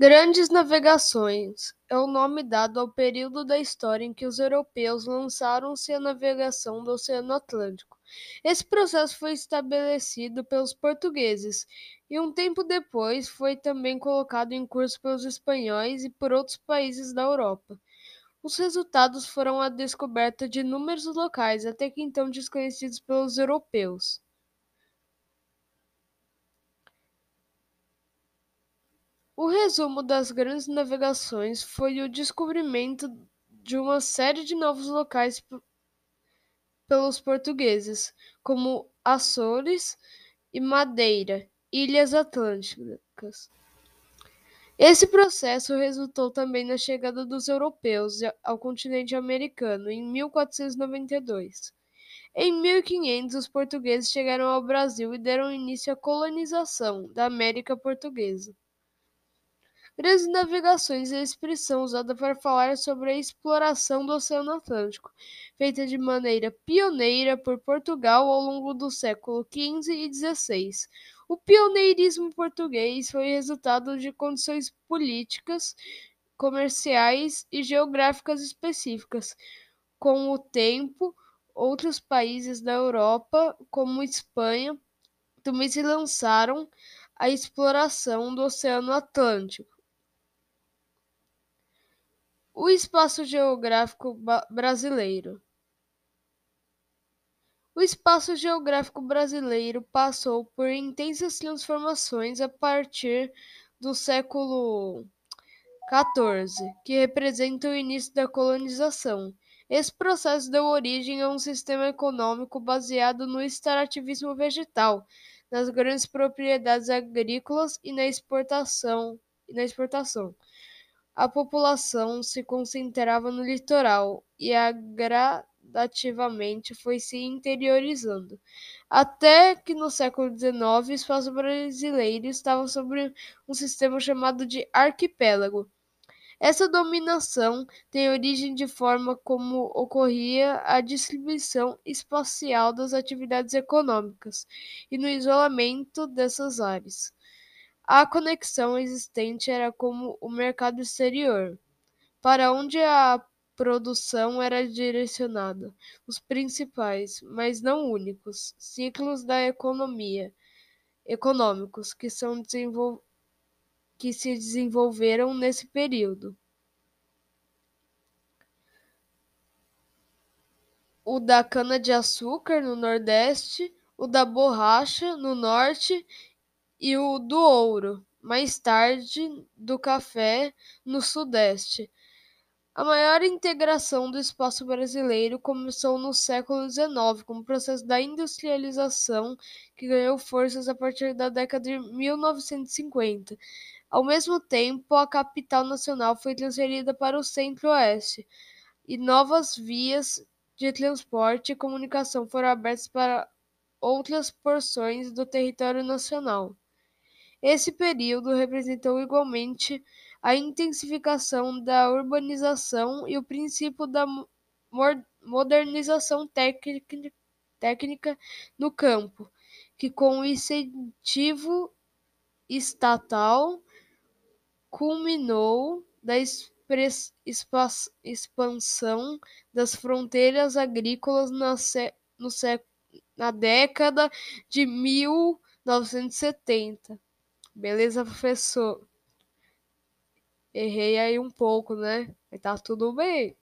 Grandes navegações é o nome dado ao período da história em que os europeus lançaram-se à navegação do Oceano Atlântico. Esse processo foi estabelecido pelos portugueses e um tempo depois foi também colocado em curso pelos espanhóis e por outros países da Europa. Os resultados foram a descoberta de inúmeros locais até que então desconhecidos pelos europeus. O resumo das grandes navegações foi o descobrimento de uma série de novos locais pelos portugueses, como Açores e Madeira, ilhas atlânticas. Esse processo resultou também na chegada dos europeus ao continente americano em 1492. Em 1500, os portugueses chegaram ao Brasil e deram início à colonização da América Portuguesa. Grandes navegações é a expressão usada para falar sobre a exploração do Oceano Atlântico, feita de maneira pioneira por Portugal ao longo do século XV e XVI. O pioneirismo português foi resultado de condições políticas, comerciais e geográficas específicas. Com o tempo, outros países da Europa, como Espanha, também se lançaram à exploração do Oceano Atlântico. O espaço geográfico brasileiro. O espaço geográfico brasileiro passou por intensas transformações a partir do século XIV, que representa o início da colonização. Esse processo deu origem a um sistema econômico baseado no extrativismo vegetal, nas grandes propriedades agrícolas e na exportação. E na exportação a população se concentrava no litoral e gradativamente foi se interiorizando, até que no século XIX o espaço brasileiro estava sobre um sistema chamado de arquipélago. Essa dominação tem origem de forma como ocorria a distribuição espacial das atividades econômicas e no isolamento dessas áreas. A conexão existente era com o mercado exterior, para onde a produção era direcionada. Os principais, mas não únicos, ciclos da economia econômicos que, são desenvol... que se desenvolveram nesse período. O da cana-de-açúcar no Nordeste, o da borracha no Norte e o do ouro, mais tarde do café no Sudeste. A maior integração do espaço brasileiro começou no século XIX, com o processo da industrialização que ganhou forças a partir da década de 1950. Ao mesmo tempo, a capital nacional foi transferida para o centro-oeste e novas vias de transporte e comunicação foram abertas para outras porções do território nacional. Esse período representou igualmente a intensificação da urbanização e o princípio da modernização técnica no campo, que, com o incentivo estatal, culminou da expansão das fronteiras agrícolas na, na década de 1970. Beleza, professor? Errei aí um pouco, né? Mas tá tudo bem.